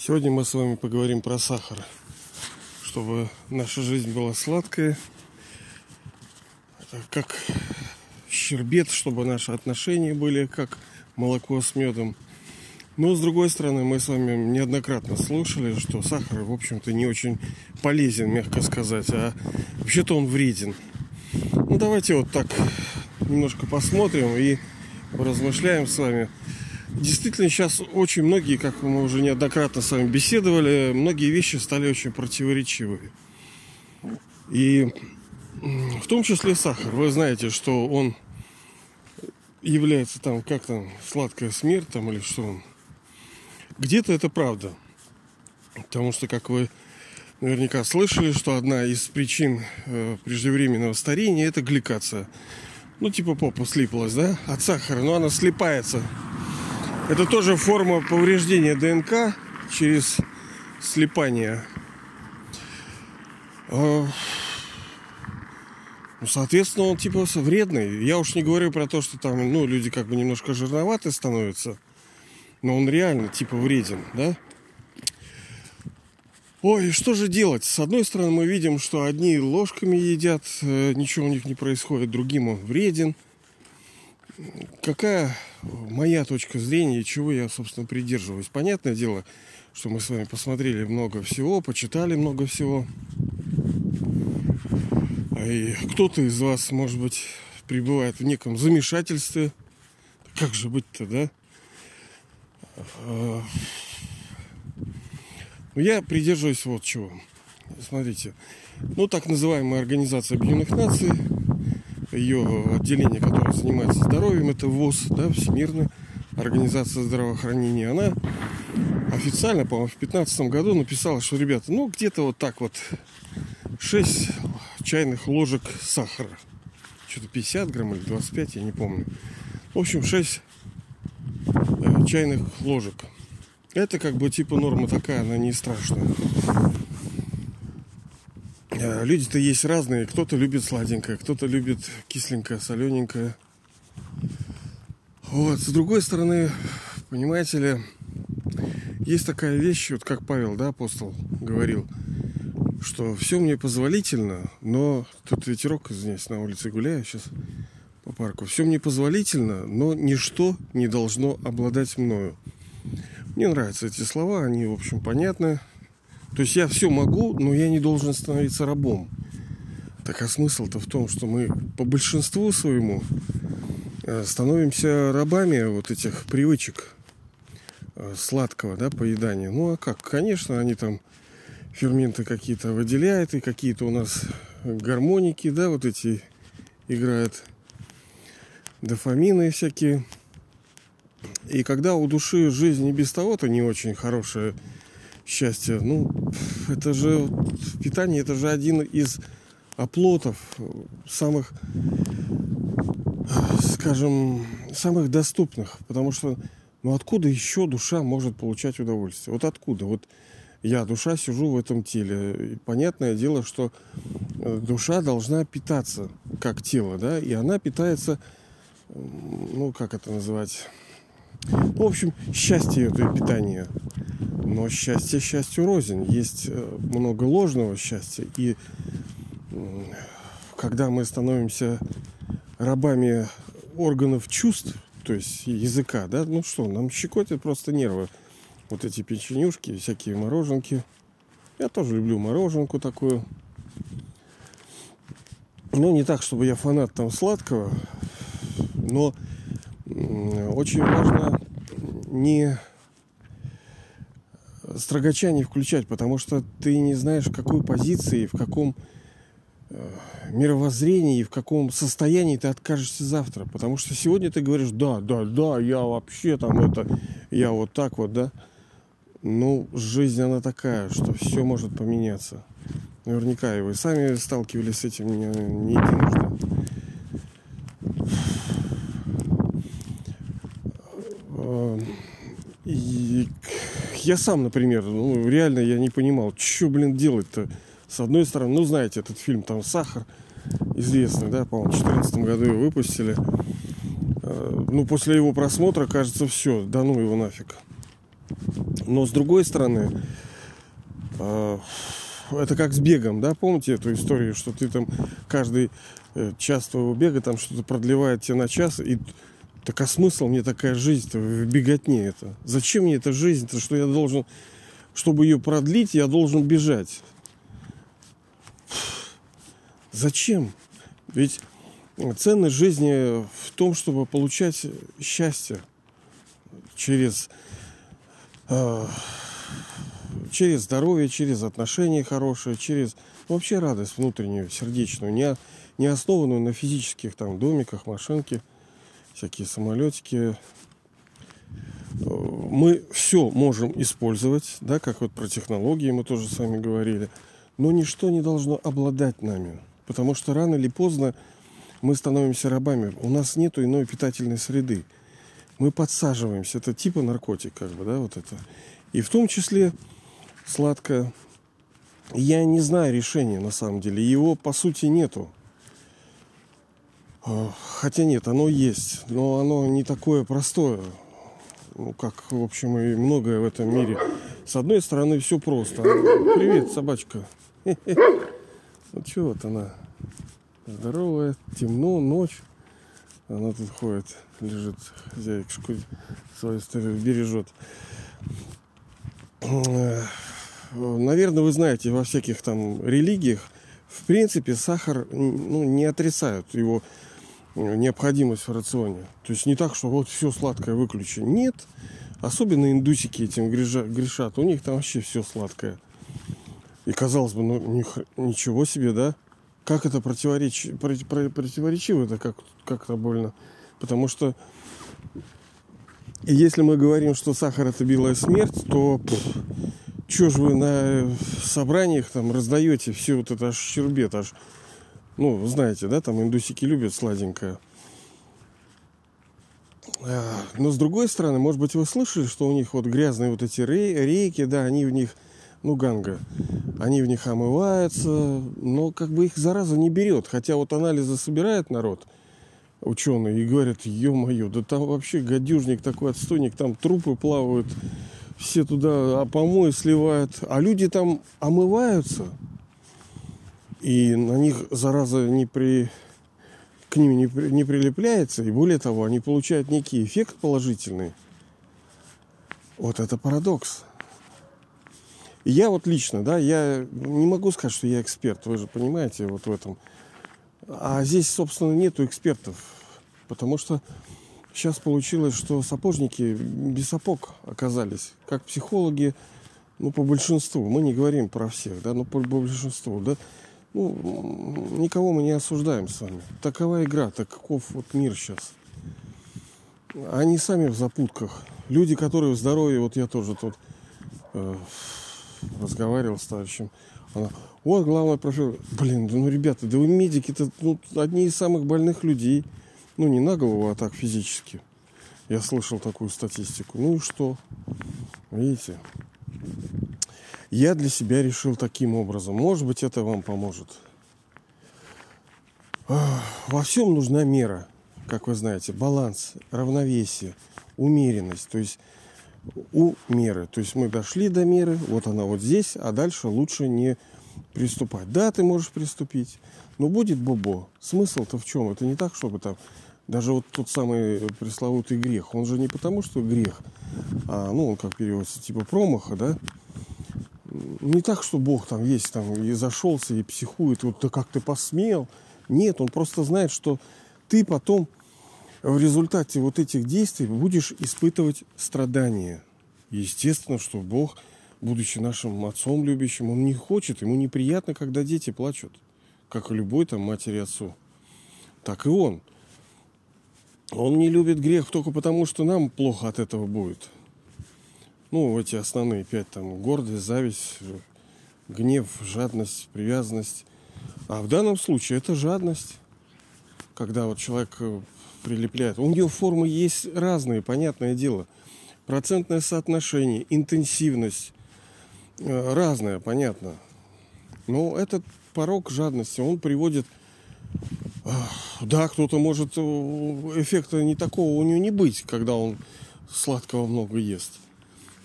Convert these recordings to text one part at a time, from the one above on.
Сегодня мы с вами поговорим про сахар. Чтобы наша жизнь была сладкая, как щербет, чтобы наши отношения были как молоко с медом. Но с другой стороны, мы с вами неоднократно слушали, что сахар, в общем-то, не очень полезен, мягко сказать, а вообще-то он вреден. Ну давайте вот так немножко посмотрим и размышляем с вами Действительно, сейчас очень многие, как мы уже неоднократно с вами беседовали, многие вещи стали очень противоречивые. И в том числе сахар. Вы знаете, что он является там, как там, сладкая смерть там или что он. Где-то это правда. Потому что, как вы наверняка слышали, что одна из причин э, преждевременного старения это гликация. Ну, типа попа слиплась, да, от сахара, но она слипается это тоже форма повреждения ДНК через слипание. А, ну, соответственно, он типа вредный. Я уж не говорю про то, что там, ну, люди как бы немножко жирноваты становятся. Но он реально типа вреден, да? Ой, что же делать? С одной стороны, мы видим, что одни ложками едят, э, ничего у них не происходит, другим он вреден – какая моя точка зрения и чего я, собственно, придерживаюсь. Понятное дело, что мы с вами посмотрели много всего, почитали много всего. А и кто-то из вас, может быть, пребывает в неком замешательстве. Как же быть-то, да? А, ну, я придерживаюсь вот чего. Смотрите. Ну, так называемая Организация Объединенных Наций ее отделение, которое занимается здоровьем, это ВОЗ, да, Всемирная организация здравоохранения, она официально, по-моему, в 2015 году написала, что, ребята, ну, где-то вот так вот 6 чайных ложек сахара. Что-то 50 грамм или 25, я не помню. В общем, 6 э, чайных ложек. Это как бы типа норма такая, она не страшная. Э, люди-то есть разные. Кто-то любит сладенькое, кто-то любит кисленькое, солененькое. Вот. С другой стороны, понимаете ли, есть такая вещь, вот как Павел, да, апостол, говорил, что все мне позволительно, но тут ветерок, извиняюсь, на улице гуляю сейчас по парку. Все мне позволительно, но ничто не должно обладать мною. Мне нравятся эти слова, они, в общем, понятны. То есть я все могу, но я не должен становиться рабом. Так а смысл-то в том, что мы по большинству своему э, становимся рабами вот этих привычек э, сладкого да, поедания. Ну а как? Конечно, они там ферменты какие-то выделяют, и какие-то у нас гармоники, да, вот эти играют дофамины всякие. И когда у души жизнь без того-то не очень хорошая, счастья. Ну, это же питание, это же один из оплотов самых, скажем, самых доступных. Потому что, ну откуда еще душа может получать удовольствие? Вот откуда? Вот я, душа, сижу в этом теле. И понятное дело, что э, душа должна питаться как тело, да, и она питается, ну, как это называть? В общем, счастье это питание. Но счастье счастью рознь. Есть э, много ложного счастья. И когда мы становимся рабами органов чувств, то есть языка, да, ну что, нам щекотят просто нервы. Вот эти печенюшки, всякие мороженки. Я тоже люблю мороженку такую. Ну, не так, чтобы я фанат там сладкого, но очень важно не строгача не включать, потому что ты не знаешь, в какой позиции, в каком э, мировоззрении, в каком состоянии ты откажешься завтра. Потому что сегодня ты говоришь, да, да, да, я вообще там это, я вот так вот, да. Ну, жизнь она такая, что все может поменяться. Наверняка и вы сами сталкивались с этим не, единожды. Э, и я сам, например, ну, реально я не понимал, что, блин, делать-то. С одной стороны, ну, знаете, этот фильм там «Сахар», известный, да, по-моему, в 2014 году его выпустили. А, ну, после его просмотра, кажется, все, да ну его нафиг. Но с другой стороны, э, это как с бегом, да, помните эту историю, что ты там каждый э, час твоего бега там что-то продлевает тебе на час, и так а смысл мне такая жизнь-то в беготне это? Зачем мне эта жизнь-то, что я должен, чтобы ее продлить, я должен бежать? Зачем? Ведь ценность жизни в том, чтобы получать счастье через, э, через здоровье, через отношения хорошие, через вообще радость внутреннюю, сердечную, не, не основанную на физических там домиках, машинке, всякие самолетики. Мы все можем использовать, да, как вот про технологии мы тоже с вами говорили, но ничто не должно обладать нами, потому что рано или поздно мы становимся рабами. У нас нет иной питательной среды. Мы подсаживаемся. Это типа наркотик, как бы, да, вот это. И в том числе сладкое. Я не знаю решения, на самом деле. Его, по сути, нету. А, хотя нет, оно есть. Но оно не такое простое. Ну, как, в общем, и многое в этом мире. С одной стороны, все просто. Привет, собачка. Вот чего вот она здоровая, темно, ночь. Она тут ходит, лежит, хозяйка свою историю бережет. Наверное, вы знаете, во всяких там религиях, в принципе, сахар ну, не отрицают его необходимость в рационе. То есть не так, что вот все сладкое выключи. Нет. Особенно индусики этим грешат. У них там вообще все сладкое. И казалось бы, ну ничего себе, да? как это противореч... противоречиво, это как, как-то больно. Потому что если мы говорим, что сахар это белая смерть, то что же вы на собраниях там раздаете все вот это аж щербет, аж, ну, знаете, да, там индусики любят сладенькое. А, но с другой стороны, может быть, вы слышали, что у них вот грязные вот эти рейки, да, они в них ну, ганга. Они в них омываются, но как бы их зараза не берет. Хотя вот анализы собирает народ, ученые, и говорят, ё-моё, да там вообще гадюжник такой отстойник, там трупы плавают, все туда а помои сливают, а люди там омываются, и на них зараза не при к ним не, при, не прилепляется, и более того, они получают некий эффект положительный. Вот это парадокс я вот лично, да, я не могу сказать, что я эксперт, вы же понимаете, вот в этом. А здесь, собственно, нету экспертов, потому что сейчас получилось, что сапожники без сапог оказались, как психологи, ну, по большинству, мы не говорим про всех, да, но по большинству, да, ну, никого мы не осуждаем с вами. Такова игра, таков вот мир сейчас. Они сами в запутках. Люди, которые в здоровье, вот я тоже тут э, разговаривал с товарищем. Она, вот главное профессор. Блин, ну ребята, да вы медики, это ну, одни из самых больных людей. Ну не на голову, а так физически. Я слышал такую статистику. Ну и что? Видите? Я для себя решил таким образом. Может быть, это вам поможет. Во всем нужна мера, как вы знаете, баланс, равновесие, умеренность. То есть у меры. То есть мы дошли до меры, вот она вот здесь, а дальше лучше не приступать. Да, ты можешь приступить, но будет бобо. Смысл-то в чем? Это не так, чтобы там даже вот тот самый пресловутый грех, он же не потому, что грех, а, ну, он как переводится, типа промаха, да? Не так, что Бог там весь там и зашелся, и психует, вот ты как ты посмел. Нет, он просто знает, что ты потом в результате вот этих действий будешь испытывать страдания. Естественно, что Бог, будучи нашим отцом любящим, Он не хочет, ему неприятно, когда дети плачут, как и любой там матери отцу. Так и Он. Он не любит грех только потому, что нам плохо от этого будет. Ну, эти основные пять там гордость, зависть, гнев, жадность, привязанность. А в данном случае это жадность. Когда вот человек э, прилепляет. У нее формы есть разные, понятное дело. Процентное соотношение, интенсивность э, разная, понятно. Но этот порог жадности, он приводит... Да, кто-то может... Э, эффекта не такого у него не быть, когда он сладкого много ест.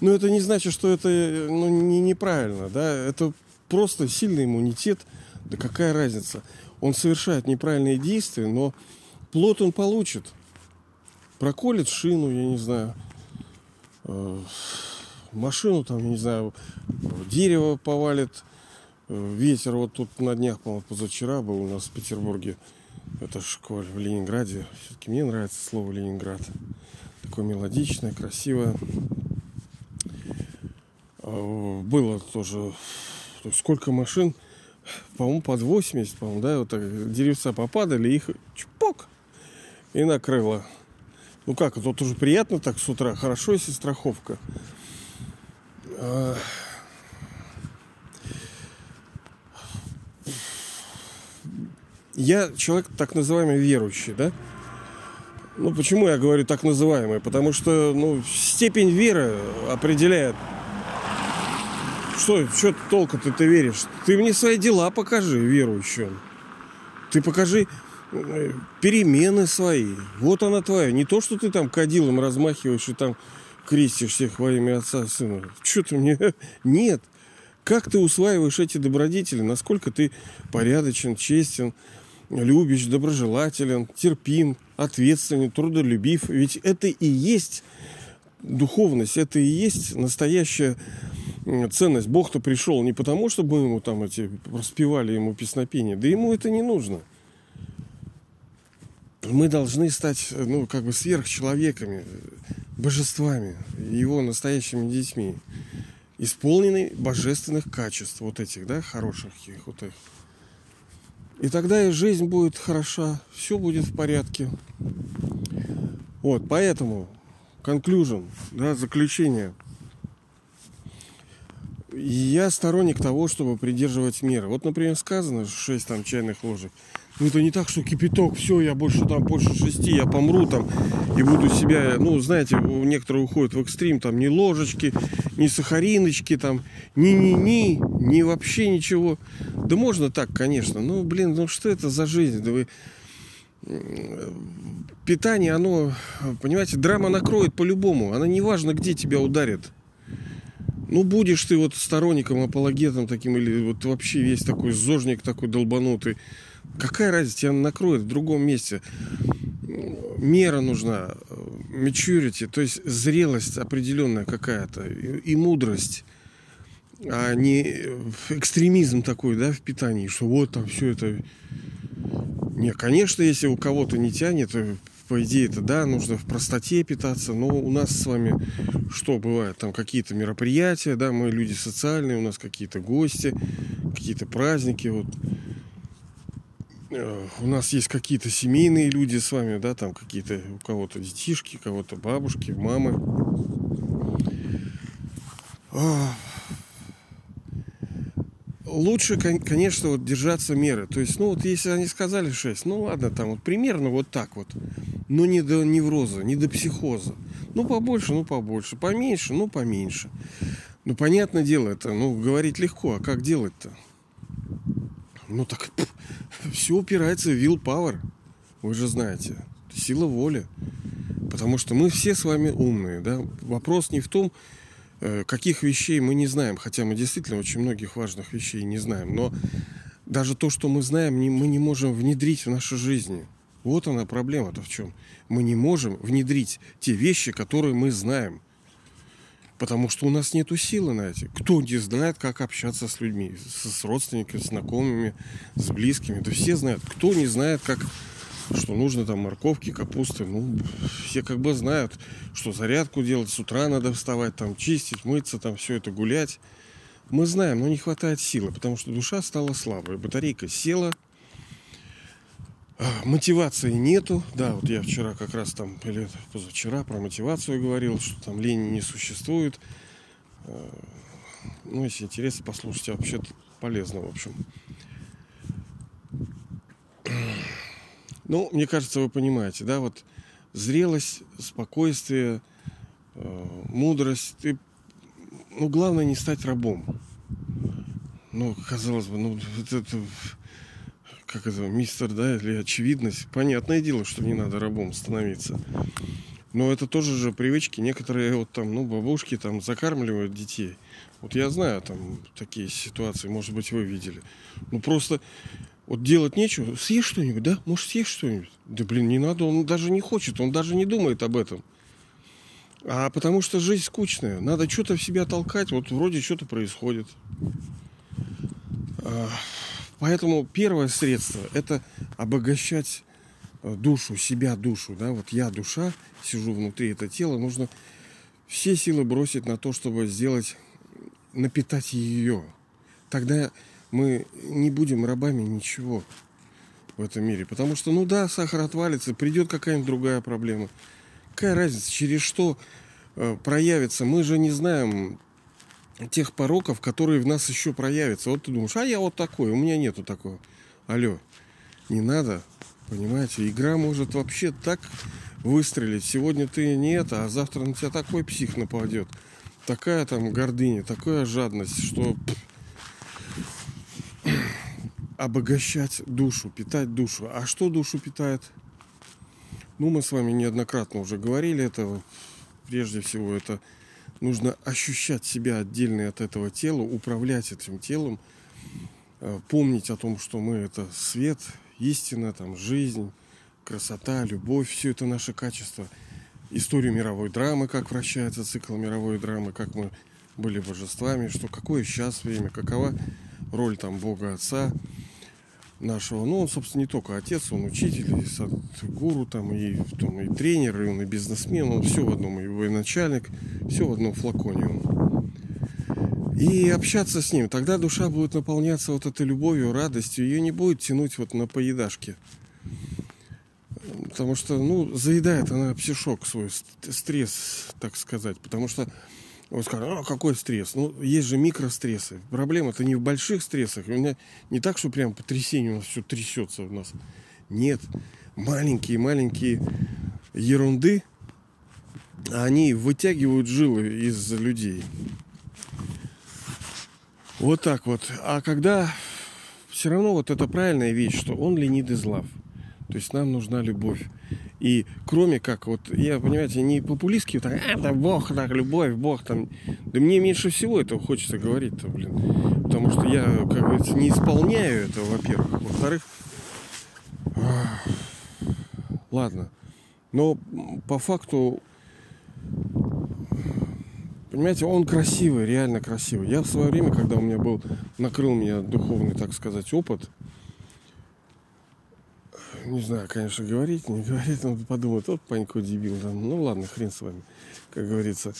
Но это не значит, что это ну, не, неправильно, да, это просто сильный иммунитет, да какая разница. Он совершает неправильные действия, но плод он получит. Проколет шину, я не знаю, э, машину там, я не знаю, дерево повалит, э, ветер. Вот тут на днях, по-моему, позавчера был у нас в Петербурге. Это школе в Ленинграде. Все-таки мне нравится слово Ленинград. Такое мелодичное, красивое. А, было тоже то сколько машин, по-моему, под 80, по-моему, да, вот так деревца попадали, их чпок и накрыло. Ну как, это тоже приятно так с утра, хорошо, если страховка. А, я человек так называемый верующий, да? Ну, почему я говорю так называемый? Потому что, ну, степень веры определяет, что, что толку-то ты веришь? Ты мне свои дела покажи, верующим. Ты покажи э, перемены свои. Вот она твоя. Не то, что ты там кадилом размахиваешь и там крестишь всех во имя Отца Сына. Что ты мне... Нет. Как ты усваиваешь эти добродетели? Насколько ты порядочен, честен, любишь, доброжелателен, терпим, ответственен, трудолюбив. Ведь это и есть духовность, это и есть настоящая ценность. Бог-то пришел не потому, чтобы мы ему там эти распевали ему песнопения. Да ему это не нужно. Мы должны стать, ну, как бы сверхчеловеками, божествами, его настоящими детьми, исполненные божественных качеств, вот этих, да, хороших их, вот их. И тогда и жизнь будет хороша, все будет в порядке. Вот, поэтому, conclusion, да, заключение – я сторонник того, чтобы придерживать меры. Вот, например, сказано 6 там чайных ложек. Ну, это не так, что кипяток, все, я больше там, больше шести, я помру там и буду себя, ну, знаете, некоторые уходят в экстрим, там, ни ложечки, ни сахариночки, там, ни-ни-ни, ни вообще ничего. Да можно так, конечно, ну, блин, ну, что это за жизнь? Да вы... Питание, оно, понимаете, драма накроет по-любому. Она не важно, где тебя ударит. Ну, будешь ты вот сторонником, апологетом таким, или вот вообще весь такой зожник такой долбанутый. Какая разница, тебя накроет в другом месте. Мера нужна, maturity, то есть зрелость определенная какая-то и, и мудрость а не экстремизм такой, да, в питании, что вот там все это... Не, конечно, если у кого-то не тянет, по идее это да, нужно в простоте питаться, но у нас с вами что бывает? Там какие-то мероприятия, да, мы люди социальные, у нас какие-то гости, какие-то праздники, вот. Э, у нас есть какие-то семейные люди с вами, да, там какие-то у кого-то детишки, у кого-то бабушки, мамы. Лучше, конечно, вот держаться меры. То есть, ну вот если они сказали 6, ну ладно, там вот примерно вот так вот но не до невроза, не до психоза. Ну, побольше, ну, побольше. Поменьше, ну, поменьше. Ну, понятное дело, это, ну, говорить легко, а как делать-то? Ну, так пфф, все упирается в willpower. Вы же знаете. Сила воли. Потому что мы все с вами умные, да? Вопрос не в том, каких вещей мы не знаем, хотя мы действительно очень многих важных вещей не знаем, но даже то, что мы знаем, мы не можем внедрить в нашу жизнь. Вот она проблема-то в чем. Мы не можем внедрить те вещи, которые мы знаем. Потому что у нас нет силы на эти. Кто не знает, как общаться с людьми, с родственниками, с знакомыми, с близкими. Да все знают. Кто не знает, как что нужно там морковки, капусты. Ну, все как бы знают, что зарядку делать, с утра надо вставать, там чистить, мыться, там все это гулять. Мы знаем, но не хватает силы, потому что душа стала слабой. Батарейка села, а, мотивации нету. Да, вот я вчера как раз там, или позавчера про мотивацию говорил, что там лени не существует. А, ну, если интересно, послушайте, вообще полезно, в общем. Ну, мне кажется, вы понимаете, да, вот зрелость, спокойствие, а, мудрость. Ты, ну, главное не стать рабом. Ну, казалось бы, ну, это, это как это, мистер, да, или очевидность. Понятное дело, что не надо рабом становиться. Но это тоже же привычки. Некоторые вот там, ну, бабушки там закармливают детей. Вот я знаю там такие ситуации, может быть, вы видели. Ну, просто вот делать нечего. Съешь что-нибудь, да? Может, съешь что-нибудь? Да, блин, не надо, он даже не хочет, он даже не думает об этом. А потому что жизнь скучная. Надо что-то в себя толкать. Вот вроде что-то происходит. А, поэтому первое средство – это обогащать э, душу, себя душу. Да? Вот я душа, сижу внутри это тело. Нужно все силы бросить на то, чтобы сделать, напитать ее. Тогда мы не будем рабами ничего в этом мире. Потому что, ну да, сахар отвалится, придет какая-нибудь другая проблема. Какая разница, через что э, проявится? Мы же не знаем тех пороков, которые в нас еще проявятся. Вот ты думаешь, а я вот такой, у меня нету такого. Алло, не надо, понимаете, игра может вообще так выстрелить. Сегодня ты не это, а завтра на тебя такой псих нападет. Такая там гордыня, такая жадность, что обогащать душу, питать душу. А что душу питает? Ну, мы с вами неоднократно уже говорили это. Прежде всего, это нужно ощущать себя отдельно от этого тела, управлять этим телом, э, помнить о том, что мы это свет, истина, там, жизнь, красота, любовь, все это наше качество. Историю мировой драмы, как вращается цикл мировой драмы, как мы были божествами, что какое сейчас время, какова роль там Бога Отца, нашего. Ну, он, собственно, не только отец, он учитель, и гуру там, и, там, и тренер, и он и бизнесмен, он все в одном, и военачальник, все в одном флаконе он. И общаться с ним, тогда душа будет наполняться вот этой любовью, радостью, ее не будет тянуть вот на поедашке. Потому что, ну, заедает она псишок свой, стресс, так сказать. Потому что он скажет, а какой стресс? Ну, есть же микрострессы. Проблема-то не в больших стрессах. У меня не так, что прям потрясение у нас все трясется у нас. Нет. Маленькие-маленькие ерунды, они вытягивают жилы из людей. Вот так вот. А когда все равно вот это правильная вещь, что он ленит из лав. То есть нам нужна любовь. И кроме как, вот я, понимаете, не популистский, так, а, да бог, так, любовь, бог там. Да мне меньше всего этого хочется говорить-то, блин. Потому что я, как говорится, не исполняю это, во-первых. Во-вторых, ладно. Но по факту, понимаете, он красивый, реально красивый. Я в свое время, когда у меня был, накрыл меня духовный, так сказать, опыт, не знаю, конечно, говорить, не говорить, он подумает, вот Панько дебил, там, ну ладно, хрен с вами, как говорится.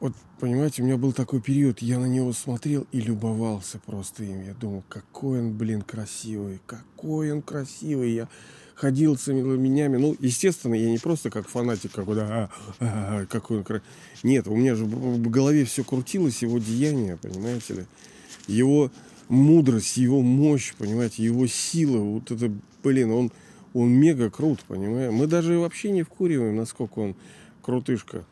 Вот, понимаете, у меня был такой период, я на него смотрел и любовался просто им. Я думал, какой он, блин, красивый, какой он красивый. Я ходил с менями. Ну, естественно, я не просто как фанатик, как да, а, а, а, какой он красивый. Нет, у меня же в голове все крутилось, его деяние, понимаете ли. Его мудрость, его мощь, понимаете, его сила, вот это, блин, он, он мега крут, понимаете. Мы даже вообще не вкуриваем, насколько он крутышка.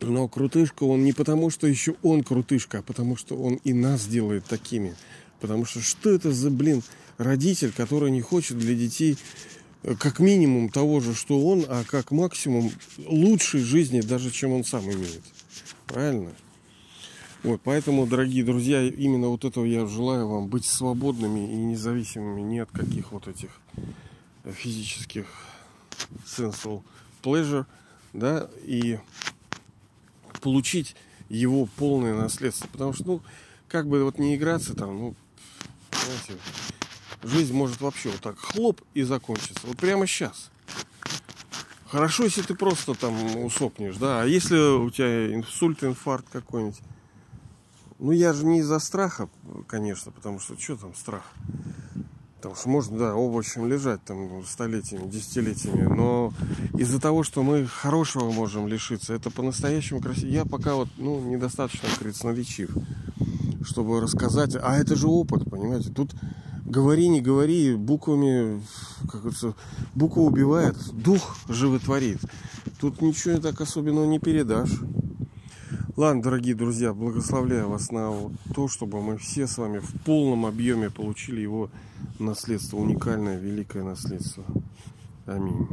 Но крутышка он не потому, что еще он крутышка, а потому что он и нас делает такими. Потому что что это за, блин, родитель, который не хочет для детей э, как минимум того же, что он, а как максимум лучшей жизни, даже чем он сам имеет. Правильно? Вот, поэтому, дорогие друзья, именно вот этого я желаю вам быть свободными и независимыми ни от каких вот этих физических sensual pleasure, да, и получить его полное наследство. Потому что, ну, как бы вот не играться там, ну, знаете, жизнь может вообще вот так хлоп и закончиться. Вот прямо сейчас. Хорошо, если ты просто там усопнешь, да, а если у тебя инсульт, инфаркт какой-нибудь, ну, я же не из-за страха, конечно, потому что что там страх? Потому что можно, да, овощем лежать там столетиями, десятилетиями, но из-за того, что мы хорошего можем лишиться, это по-настоящему красиво. Я пока вот, ну, недостаточно красноречив, чтобы рассказать, а это же опыт, понимаете, тут говори, не говори, буквами, как говорится, буква убивает, дух животворит. Тут ничего так особенного не передашь. Ладно, дорогие друзья, благословляю вас на то, чтобы мы все с вами в полном объеме получили его наследство, уникальное, великое наследство. Аминь.